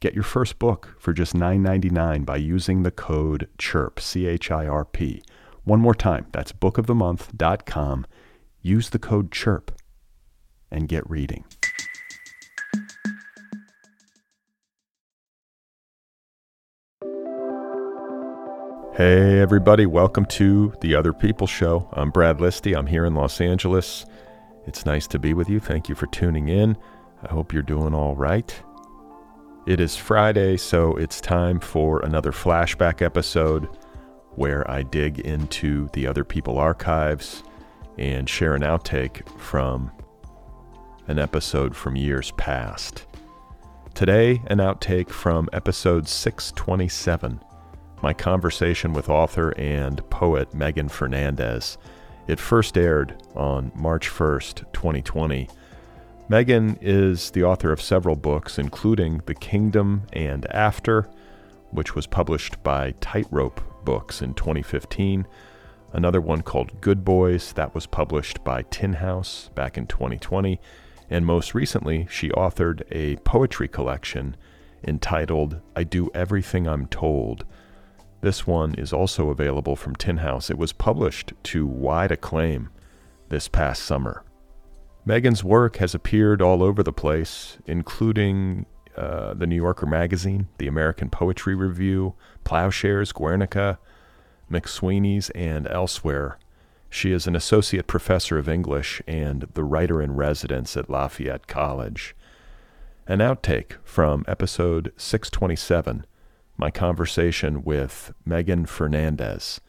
Get your first book for just $9.99 by using the code CHIRP, C H I R P. One more time, that's bookofthemonth.com. Use the code CHIRP and get reading. Hey, everybody, welcome to The Other People Show. I'm Brad Listi. I'm here in Los Angeles. It's nice to be with you. Thank you for tuning in. I hope you're doing all right. It is Friday, so it's time for another flashback episode where I dig into the Other People archives and share an outtake from an episode from years past. Today, an outtake from episode 627, my conversation with author and poet Megan Fernandes. It first aired on March 1st, 2020 Megan is the author of several books, including The Kingdom and After, which was published by Tightrope Books in 2015. Another one called Good Boys, that was published by Tin House back in 2020. And most recently, she authored a poetry collection entitled I Do Everything I'm Told. This one is also available from Tin House. It was published to wide acclaim this past summer. Megan's work has appeared all over the place, including uh, the New Yorker magazine, the American Poetry Review, Ploughshares, Guernica, McSweeney's, and elsewhere. She is an associate professor of English and the writer in residence at Lafayette College. An outtake from episode 627, my conversation with Megan Fernandes,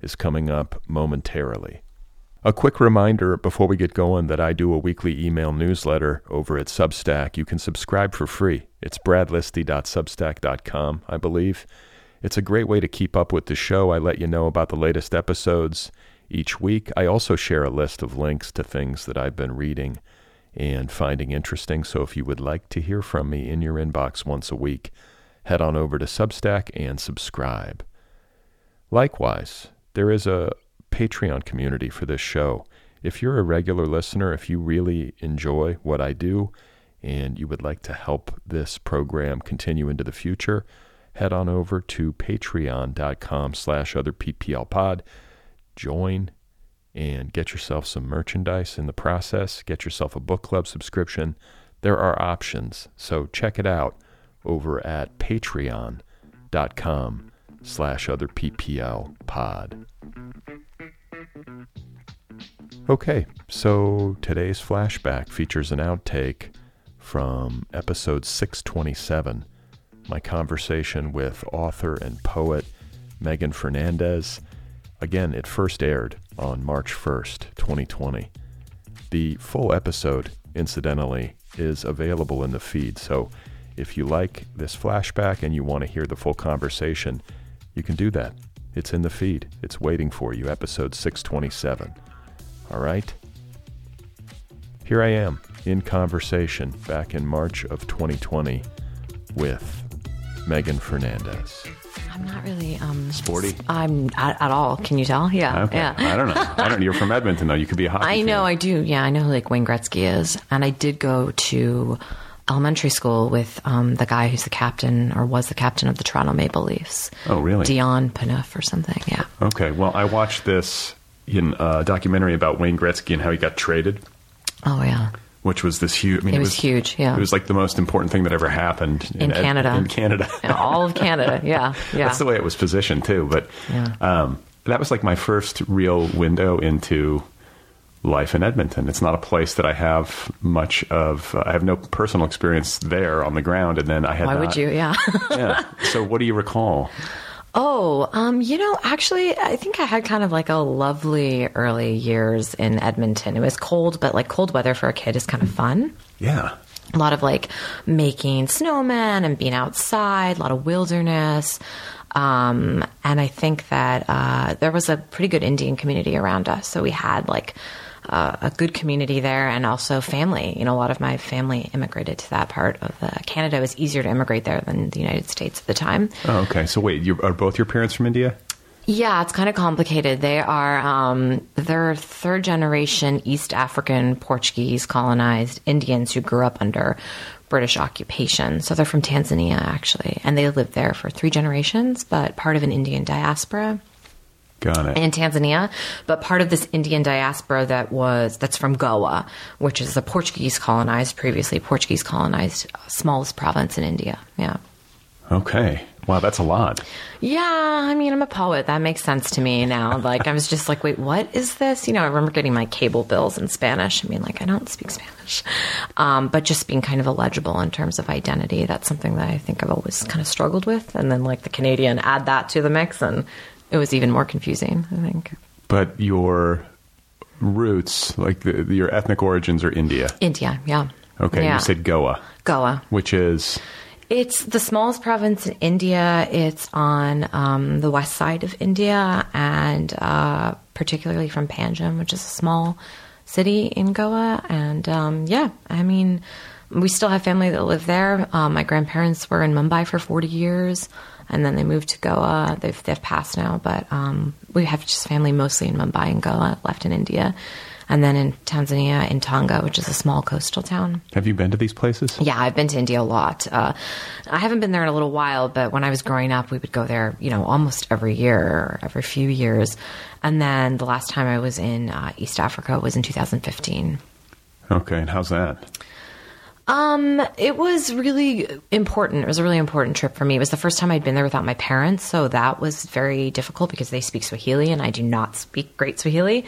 is coming up momentarily. A quick reminder before we get going that I do a weekly email newsletter over at Substack. You can subscribe for free. It's bradlisti.substack.com, I believe. It's a great way to keep up with the show. I let you know about the latest episodes each week. I also share a list of links to things that I've been reading and finding interesting. So if you would like to hear from me in your inbox once a week, head on over to Substack and subscribe. Likewise, there is a Patreon community for this show. If you're a regular listener, if you really enjoy what I do and you would like to help this program continue into the future, head on over to patreon.com slash otherpplpod. Join and get yourself some merchandise in the process. Get yourself a book club subscription. There are options, so check it out over at patreon.com slash otherpplpod. Okay, so today's flashback features an outtake from episode 627, my conversation with author and poet Megan Fernandes. Again, it first aired on March 1st, 2020. The full episode, incidentally, is available in the feed, so if you like this flashback and you want to hear the full conversation, you can do that. It's in the feed, it's waiting for you, episode 627. All right? Here I am in conversation back in March of 2020 with Megan Fernandes? I'm not really um Sporty? I'm at, at all. Can you tell? Yeah. Okay. Yeah. I don't know. I don't. You're from Edmonton, though. You could be a hockey. I know, fan. I do. Yeah, I know who like Wayne Gretzky is, and I did go to elementary school with um, the guy who's the captain or was the captain of the Toronto Maple Leafs. Oh, really? Dion Phaneuf or something. Yeah. Okay. Well, I watched this in a documentary about Wayne Gretzky and how he got traded, Oh yeah. which was this huge. I mean, It was huge, yeah. It was like the most important thing that ever happened In Ed- Canada. In Canada. in all of Canada. Yeah. Yeah. That's the way it was positioned too. But Yeah. um, that was like my first real window into life in Edmonton. It's not a place that I have much of. Uh, I have no personal experience there on the ground, and then I had. Why would you? Yeah. yeah. So, what do you recall? Oh, um, you know, actually, I think I had kind of like a lovely early years in Edmonton. It was cold, but like cold weather for a kid is kind of fun. Yeah. A lot of like making snowmen and being outside, a lot of wilderness. Um, and I think that uh, there was a pretty good Indian community around us. So we had like uh, a good community there and also family. You know, a lot of my family immigrated to that part of the, Canada. It was easier to immigrate there than the United States at the time. Oh, okay. So, wait, you, are both your parents from India? Yeah, it's kind of complicated. They are um, they're third generation East African Portuguese colonized Indians who grew up under British occupation. So they're from Tanzania actually, and they lived there for three generations, but part of an Indian diaspora Got it. in Tanzania, but part of this Indian diaspora that was that's from Goa, which is the Portuguese colonized previously Portuguese colonized uh, smallest province in India. Yeah. okay. Wow, that's a lot. Yeah, I mean, I'm a poet. That makes sense to me now. Like, I was just like, wait, what is this? You know, I remember getting my cable bills in Spanish. I mean, like, I don't speak Spanish. Um, but just being kind of illegible in terms of identity, that's something that I think I've always kind of struggled with. And then, like, the Canadian, add that to the mix, and it was even more confusing, I think. But your roots, like the, your ethnic origins, are India. India, yeah. Okay. Yeah. You said Goa, Goa. which is. It's the smallest province in India. It's on um, the west side of India, and uh, particularly from Panjim, which is a small city in Goa. And um, yeah, I mean, we still have family that live there. Um, my grandparents were in Mumbai for 40 years, and then they moved to Goa. They've they've passed now, but um, we have just family mostly in Mumbai and Goa, left in India, and then in Tanzania, in Tanga, which is a small coastal town. Have you been to these places? Yeah, I've been to India a lot. Uh, I haven't been there in a little while, but when I was growing up, we would go there, you know, almost every year or every few years. And then the last time I was in uh, East Africa was in 2015. Okay. And how's that? Um, it was really important. It was a really important trip for me. It was the first time I'd been there without my parents, so that was very difficult because they speak Swahili and I do not speak great Swahili.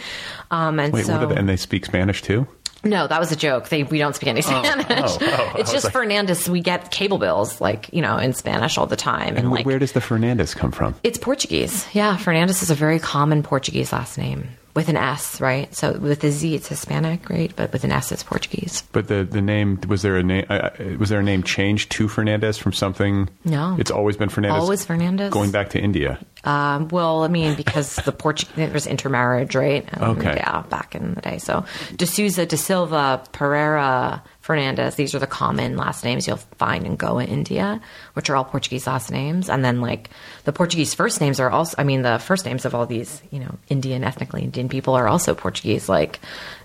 Um, and Wait, so what they, and they speak Spanish too? No, that was a joke. They we don't speak any Spanish. oh, oh. I it's just like- Fernandes. We get cable bills like you know in Spanish all the time, and, And like where does the Fernandes come from? it's Portuguese. Yeah, Fernandes is a very common Portuguese last name with an S, right? So with a Z, it's Hispanic, right? But with an S, it's Portuguese. But the the name was there a name uh, was there a name changed to Fernandes from something? No. it's always been Fernandes. Always Fernandes. Going back to India. Um, well, I mean, because the Portuguese there was intermarriage, right? And, Okay. Yeah, back in the day. So De Souza, De Silva, Pereira, Fernandes. These are the common last names you'll find in Goa, India, which are all Portuguese last names. And then like the Portuguese first names are also. I mean, the first names of all these, you know, Indian ethnically Indian people are also Portuguese, like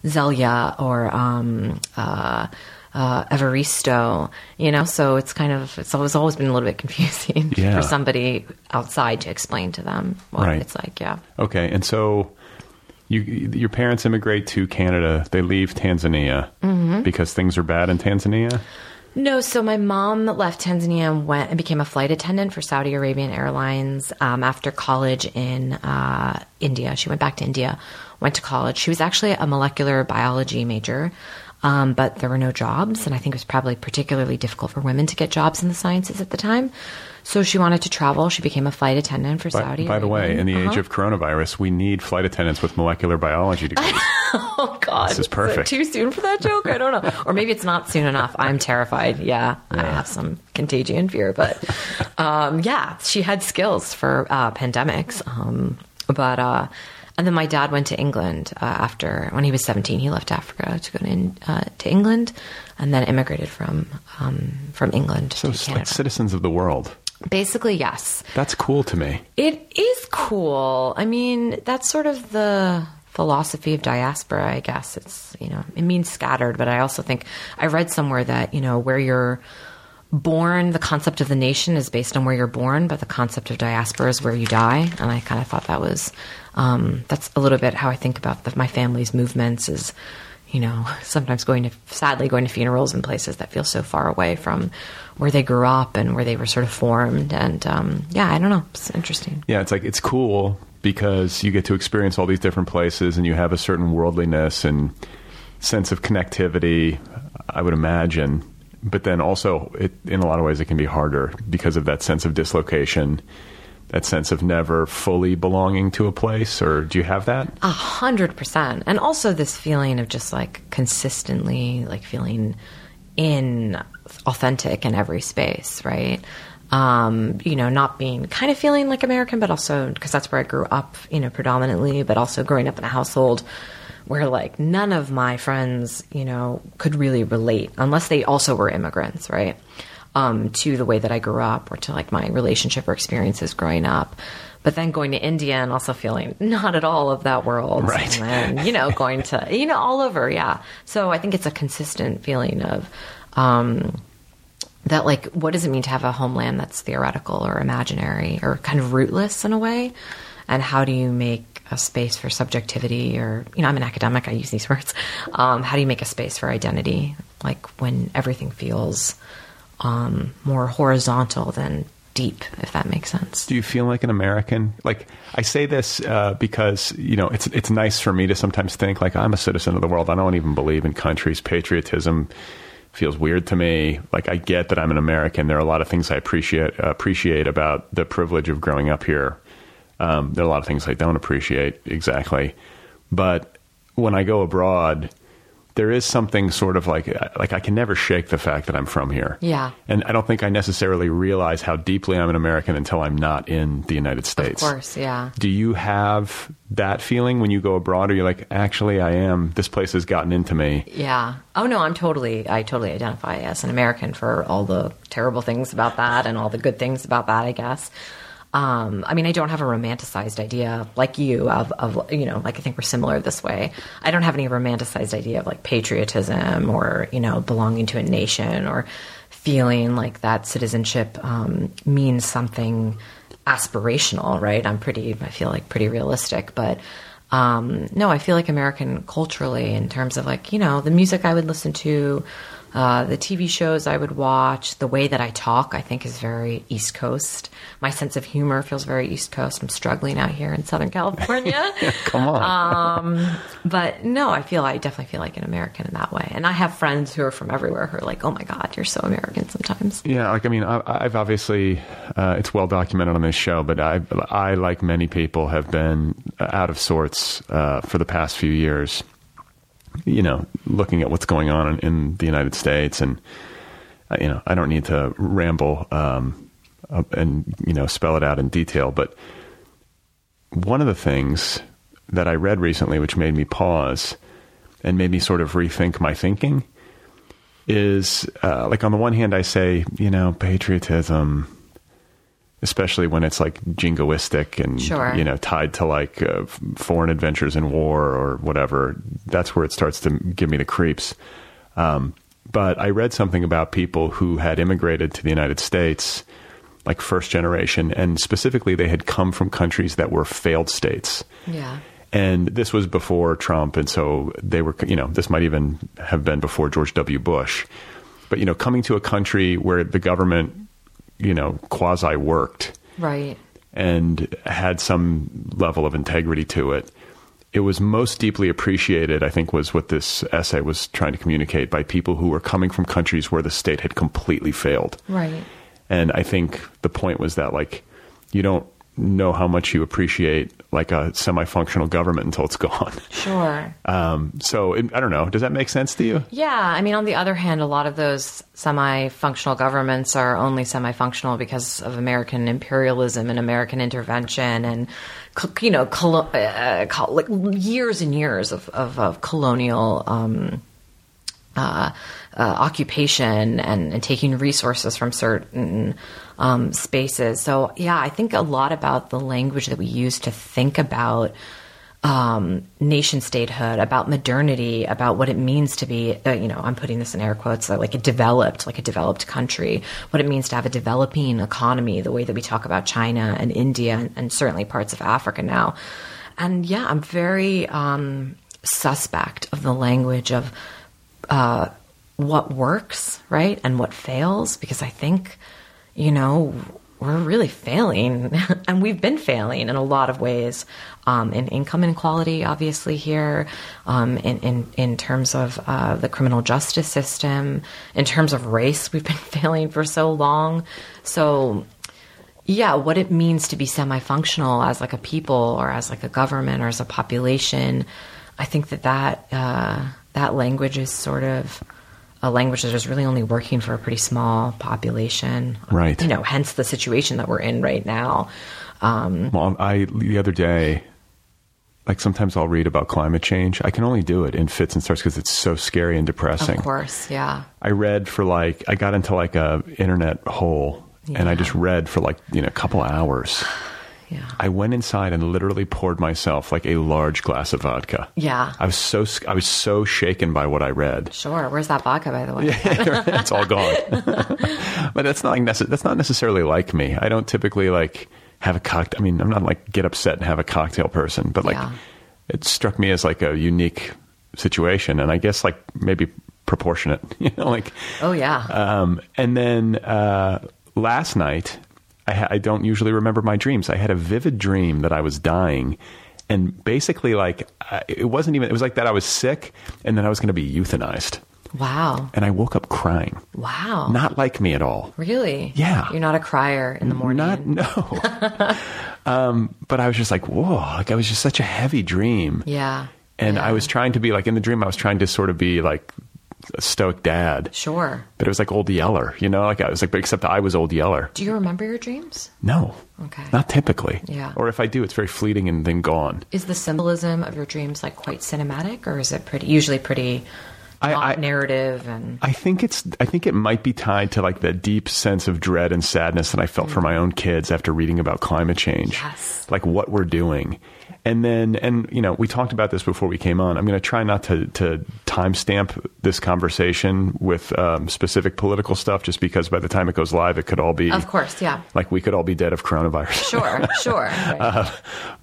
Zelia or um, uh, uh, Evaristo. You know, so it's kind of it's always always been a little bit confusing Yeah. for somebody outside to explain to them what Right. it's like. Yeah. Okay, and so you your parents immigrate to Canada. They leave Tanzania Mm-hmm. because things are bad in Tanzania. No, so my mom left Tanzania and went and became a flight attendant for Saudi Arabian Airlines um, after college in uh, India. She went back to India, went to college. She was actually a molecular biology major, um, but there were no jobs, and I think it was probably particularly difficult for women to get jobs in the sciences at the time. So she wanted to travel. She became a flight attendant for By, Saudi. by the way, in the age Uh-huh. of coronavirus, we need flight attendants with molecular biology degrees. Oh God, This is perfect. too soon for that joke? I don't know. Or maybe it's not soon enough. I'm terrified. Yeah, I have some contagion fear, but um, yeah, she had skills for uh, pandemics. Um, but uh, and then my dad went to England uh, after when he was 17. He left Africa to go to, in, uh, to England, and then immigrated from um, from England so to it's Canada. like citizens of the world. Basically, yes. That's cool to me. It is cool. I mean, that's sort of the philosophy of diaspora, I guess. It's, you know, it means scattered, but I also think I read somewhere that, you know, where you're born, the concept of the nation is based on where you're born, but the concept of diaspora is where you die. And I kind of thought that was, um, that's a little bit how I think about the, my family's movements is, you know, sometimes going to, sadly, going to funerals in places that feel so far away from where they grew up and where they were sort of formed. And um, yeah, I don't know. It's interesting. Yeah, it's like it's cool because you get to experience all these different places and you have a certain worldliness and sense of connectivity, I would imagine. But then also, it, in a lot of ways, it can be harder because of that sense of dislocation, that sense of never fully belonging to a place. Or do you have that? A hundred percent. And also this feeling of just like consistently like feeling in authentic in every space, right? Um, you know, not being kind of feeling like American, but also because that's where I grew up, you know, predominantly, but also growing up in a household where like none of my friends, you know, could really relate unless they also were immigrants, right? Um, to the way that I grew up or to like my relationship or experiences growing up. But then going to India and also feeling not at all of that world. Right. And then, you know, going to, you know, all over. Yeah. So I think it's a consistent feeling of, um, that like what does it mean to have a homeland that's theoretical or imaginary or kind of rootless in a way and how do you make a space for subjectivity or you know i'm an academic i use these words um, how do you make a space for identity like when everything feels um, more horizontal than deep if that makes sense Do you feel like an American? Like I say this uh, because you know it's it's nice for me to sometimes think like I'm a citizen of the world. I don't even believe in countries. Patriotism feels weird to me. Like I get that I'm an American. There are a lot of things I appreciate appreciate about the privilege of growing up here. Um, there are a lot of things I don't appreciate exactly, but when I go abroad, there is something sort of like like I can never shake the fact that I'm from here. Yeah. And I don't think I necessarily realize how deeply I'm an American until I'm not in the United States. of course yeah Do you have that feeling when you go abroad or you're like, actually I am this place has gotten into me? Yeah. Oh no, I'm totally I totally identify as an American for all the terrible things about that and all the good things about that, I guess. Um, I mean, I don't have a romanticized idea like you of, of, you know, like I think we're similar this way. I don't have any romanticized idea of like patriotism or, you know, belonging to a nation or feeling like that citizenship um, means something aspirational, right? I'm pretty, I feel like pretty realistic, but um, no, I feel like American culturally in terms of like, you know, the music I would listen to, uh, the TV shows I would watch, the way that I talk, I think is very East Coast. My sense of humor feels very East Coast. I'm struggling out here in Southern California. Come on. Um, but no, I feel I definitely feel like an American in that way. And I have friends who are from everywhere who are like, "Oh my God, you're so American." Sometimes. Yeah, like I mean, I, I've obviously uh, it's well documented on this show, but I, I like many people have been out of sorts uh, for the past few years. You know, looking at what's going on in, in the United States, and uh, you know, I don't need to ramble um, and you know spell it out in detail, but one of the things that I read recently, which made me pause and made me sort of rethink my thinking, is uh, like on the one hand, I say, you know, patriotism, especially when it's like jingoistic and Sure. you know tied to like uh, foreign adventures in war or whatever. That's where it starts to give me the creeps. Um, but I read something about people who had immigrated to the United States, like first generation, and specifically they had come from countries that were failed states. Yeah. And this was before Trump, and so they were, you know, this might even have been before George W. Bush. But, you know, coming to a country where the government, you know, quasi worked Right. and had some level of integrity to it, it was most deeply appreciated, I think, was what this essay was trying to communicate by people who were coming from countries where the state had completely failed. Right. And I think the point was that like you don't know how much you appreciate like a semi-functional government until it's gone. Sure. Um, so it, I don't know. Does that make sense to you? Yeah, I mean, on the other hand, a lot of those semi-functional governments are only semi-functional because of American imperialism and American intervention, and you know, colo- uh, col- like years and years of, of, of colonial um, uh, uh, occupation and, and, taking resources from certain um, spaces. So, yeah, I think a lot about the language that we use to think about um, nation statehood, about modernity, about what it means to be, uh, you know, I'm putting this in air quotes, uh, like a developed, like a developed country, what it means to have a developing economy, the way that we talk about China and India and, and certainly parts of Africa now. And yeah, I'm very um, suspect of the language of uh, what works, right, and what fails, because I think, you know, we're really failing, and we've been failing in a lot of ways. Um, in income inequality, obviously here, um, in, in in terms of uh, the criminal justice system, in terms of race, we've been failing for so long. So, yeah, what it means to be semi-functional as like a people, or as like a government, or as a population, I think that that uh, that language is sort of a language that is really only working for a pretty small population. Right. You know, hence the situation that we're in right now. Um, well, I the other day, like sometimes I'll read about climate change. I can only do it in fits and starts because it's so scary and depressing. Of course, yeah. I read for like I got into like a internet hole, yeah. and I just read for like you know a couple hours. Yeah. I went inside and literally poured myself like a large glass of vodka. Yeah. I was so I was so shaken by what I read. Sure. Where's that vodka, by the way? Yeah, it's all gone. but that's not like that's not necessarily like me. I don't typically like have a cocktail. I mean, I'm not like get upset and have a cocktail person, but like yeah. it struck me as like a unique situation, and I guess like maybe proportionate. You know, like oh yeah. Um, and then uh, last night I, ha- I don't usually remember my dreams. I had a vivid dream that I was dying and basically like it wasn't even it was like that i was sick and then i was going to be euthanized. Wow. And i woke up crying. Wow. Not like me at all. Really? Yeah. You're not a crier in the morning? Not no. Um, but i was just like whoa like i was just such a heavy dream. Yeah. And yeah. i was trying to be like in the dream i was trying to sort of be like a stoic dad. Sure. But it was like old Yeller, you know, like I was like, but except I was old Yeller. Do you remember your dreams? No. Okay. Not typically. Yeah. Or if I do, it's very fleeting and then gone. Is the symbolism of your dreams like quite cinematic, or is it pretty usually pretty? I, I, narrative and I think it's I think it might be tied to like that deep sense of dread and sadness that I felt mm. for my own kids after reading about climate change. Yes. Like what we're doing and then, and you know, we talked about this before we came on. I'm going to try not to to timestamp this conversation with um, specific political stuff, just because by the time it goes live, it could all be, of course, yeah, like we could all be dead of coronavirus. Sure, sure. Right. Uh,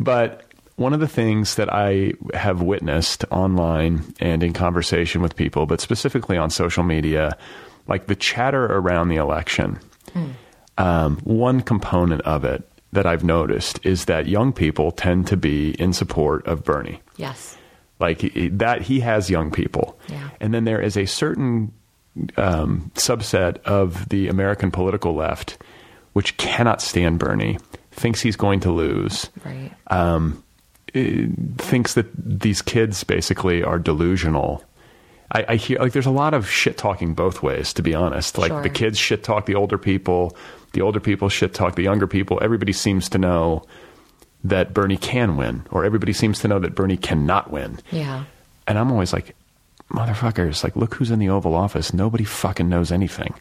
but one of the things that I have witnessed online and in conversation with people, but specifically on social media, like the chatter around the election. Mm. Um, one component of it that I've noticed is that young people tend to be in support of Bernie. Yes. Like that, he has young people. Yeah. And then there is a certain um, subset of the American political left which cannot stand Bernie, thinks he's going to lose. Right. Um, thinks that these kids basically are delusional. I, I, hear like there's a lot of shit talking both ways, to be honest. Like sure. the kids shit talk the older people, the older people shit talk the younger people. Everybody seems to know that Bernie can win, or everybody seems to know that Bernie cannot win. Yeah. And I'm always like, motherfuckers, like, look who's in the Oval Office. Nobody fucking knows anything.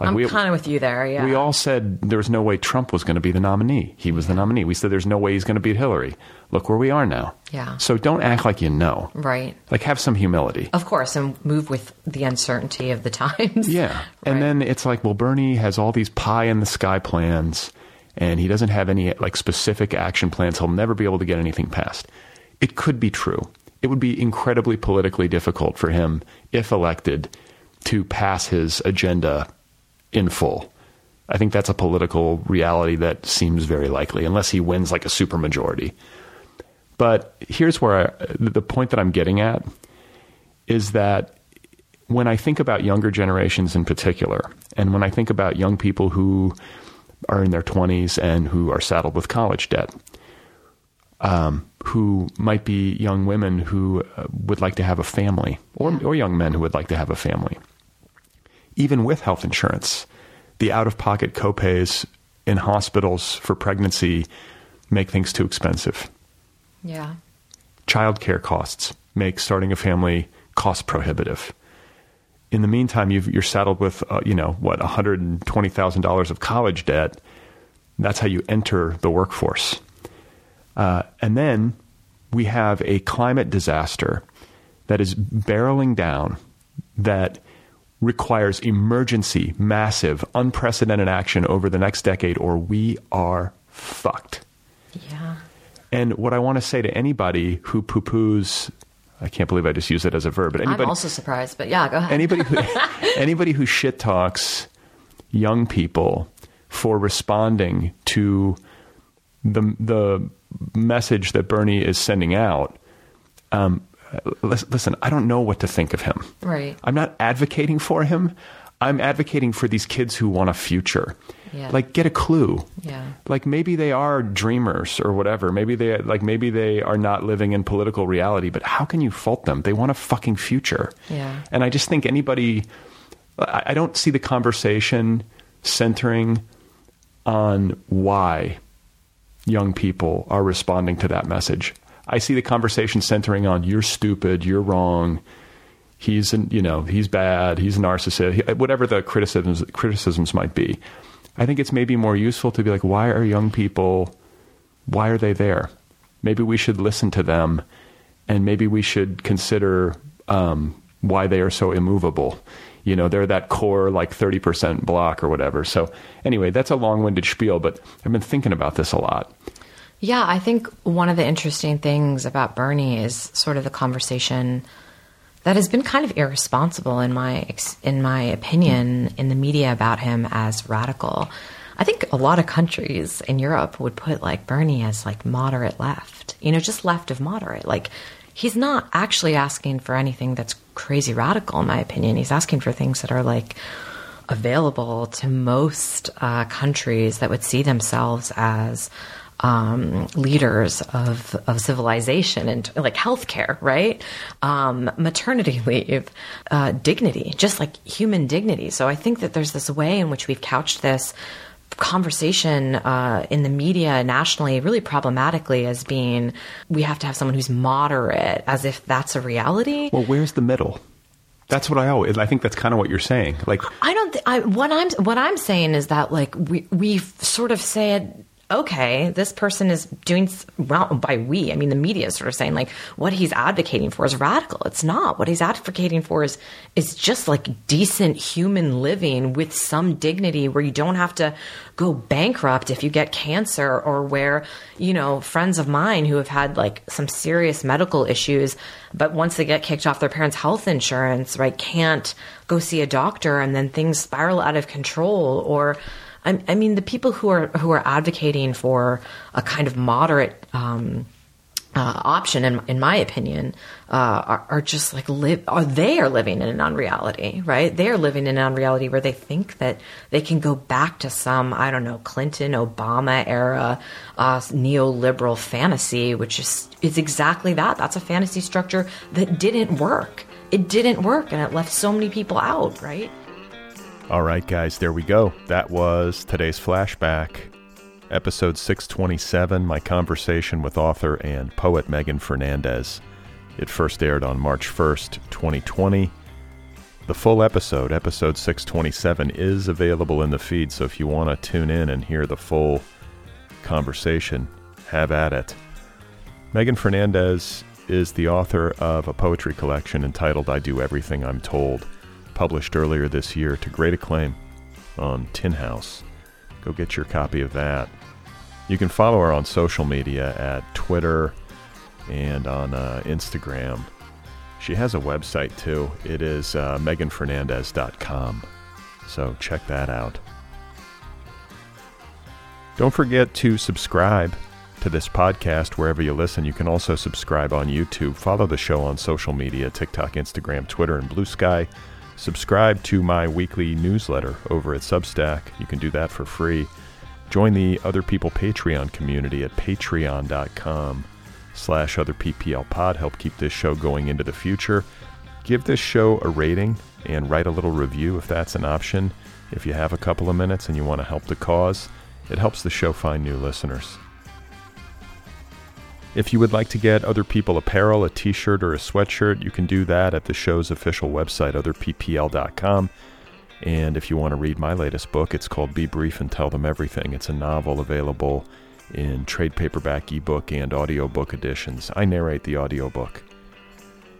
Like I'm kind of with you there. Yeah. We all said there was no way Trump was going to be the nominee. He was the nominee. We said there's no way he's going to beat Hillary. Look where we are now. Yeah. So don't act like you know. Right. Like have some humility. Of course, and move with the uncertainty of the times. Yeah. right. And then it's like, well, Bernie has all these pie in the sky plans, and he doesn't have any like specific action plans. He'll never be able to get anything passed. It could be true. It would be incredibly politically difficult for him, if elected, to pass his agenda in full. I think that's a political reality that seems very likely, unless he wins like a supermajority. But here's where I, the point that I'm getting at is that when I think about younger generations in particular, and when I think about young people who are in their 20s and who are saddled with college debt, um, who might be young women who uh, would like to have a family, or, or young men who would like to have a family even with health insurance, the out of pocket copays in hospitals for pregnancy make things too expensive. Yeah. Childcare costs make starting a family cost prohibitive. in the meantime, you are saddled with, uh, you know, what, $120,000 of college debt. That's how you enter the workforce. Uh, and then we have a climate disaster that is barreling down that requires emergency, massive, unprecedented action over the next decade, or we are fucked. Yeah. And what I want to say to anybody who poo poos I can't believe I just used it as a verb. But anybody, I'm also surprised, but yeah, go ahead. Anybody who, anybody who shit talks young people for responding to the the message that Bernie is sending out. Um, listen, I don't know what to think of him. Right. I'm not advocating for him. I'm advocating for these kids who want a future. Yeah. Like get a clue. Yeah. Like maybe they are dreamers or whatever. Maybe they like maybe they are not living in political reality, but how can you fault them? They want a fucking future. Yeah. And I just think anybody I, I don't see the conversation centering on why young people are responding to that message. I see the conversation centering on you're stupid, you're wrong, he's an, you know he's bad, he's a narcissist, whatever the criticisms criticisms might be. I think it's maybe more useful to be like, why are young people, why are they there? Maybe we should listen to them, and maybe we should consider um, why they are so immovable. You know, they're that core like 30% block or whatever. So, anyway, that's a long winded spiel, but I've been thinking about this a lot. Yeah, I think one of the interesting things about Bernie is sort of the conversation that has been kind of irresponsible in my in my opinion in the media about him as radical. I think a lot of countries in Europe would put like Bernie as like moderate left, you know, just left of moderate. Like he's not actually asking for anything that's crazy radical, in my opinion. He's asking for things that are like available to most uh, countries that would see themselves as um, leaders of, of civilization and like healthcare, right? Um, maternity leave, uh, dignity, just like human dignity. So I think that there's this way in which we've couched this conversation uh, in the media nationally really problematically as being we have to have someone who's moderate as if that's a reality well where's the middle that's what I always. I think that's kind of what you're saying. Like I don't. Th- I, what I'm what I'm saying is that like we we've sort of said okay, this person is doing well by we. I mean, the media is sort of saying like what he's advocating for is radical. It's not. What he's advocating for is is just like decent human living with some dignity, where you don't have to go bankrupt if you get cancer, or where you know friends of mine who have had like some serious medical issues, but once they get kicked off their parents' health insurance, right, can't go see a doctor, and then things spiral out of control, or I, I mean, the people who are who are advocating for a kind of moderate um, uh, option, in, in my opinion, uh, are, are, just like live. Are they are living in an unreality, right? They are living in an unreality where they think that they can go back to some I don't know Clinton, Obama era uh, neoliberal fantasy, which is is exactly that. That's a fantasy structure that didn't work. It didn't work, and it left so many people out, right? All right, guys, there we go. That was today's flashback, episode 627, my conversation with author and poet Megan Fernandes. It first aired on March 1st, 2020. The full episode, episode 627, is available in the feed, so if you want to tune in and hear the full conversation, have at it. Megan Fernandes is the author of a poetry collection entitled I Do Everything I'm Told published earlier this year to great acclaim on Tin House. Go get your copy of that. You can follow her on social media at Twitter and on uh, Instagram. She has a website too. It is uh, meganfernandes.com. So check that out. Don't forget to subscribe to this podcast wherever you listen. You can also subscribe on YouTube. Follow the show on social media TikTok, Instagram, Twitter, and Bluesky. Subscribe to my weekly newsletter over at Substack. You can do that for free. Join the Other People Patreon community at patreon.com slash otherpplpod. Help keep this show going into the future. Give this show a rating and write a little review if that's an option. If you have a couple of minutes and you want to help the cause, it helps the show find new listeners. If you would like to get Other People apparel, a t shirt, or a sweatshirt, you can do that at the show's official website, otherppl.com. And if you want to read my latest book, it's called Be Brief and Tell Them Everything. It's a novel available in trade paperback, ebook, and audiobook editions. I narrate the audiobook.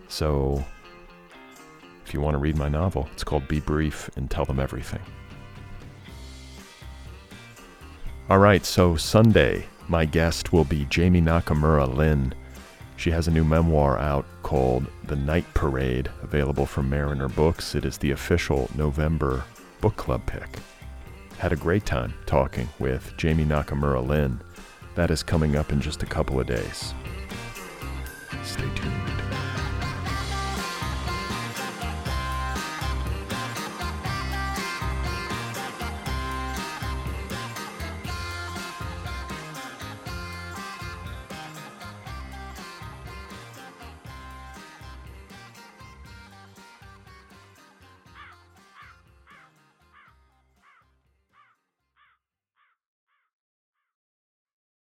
So if you want to read my novel, it's called Be Brief and Tell Them Everything. All right, so Sunday, my guest will be Jami Nakamura Lin. She has a new memoir out called The Night Parade, available from Mariner Books. It is the official November book club pick. Had a great time talking with Jami Nakamura Lin. That is coming up in just a couple of days. Stay tuned.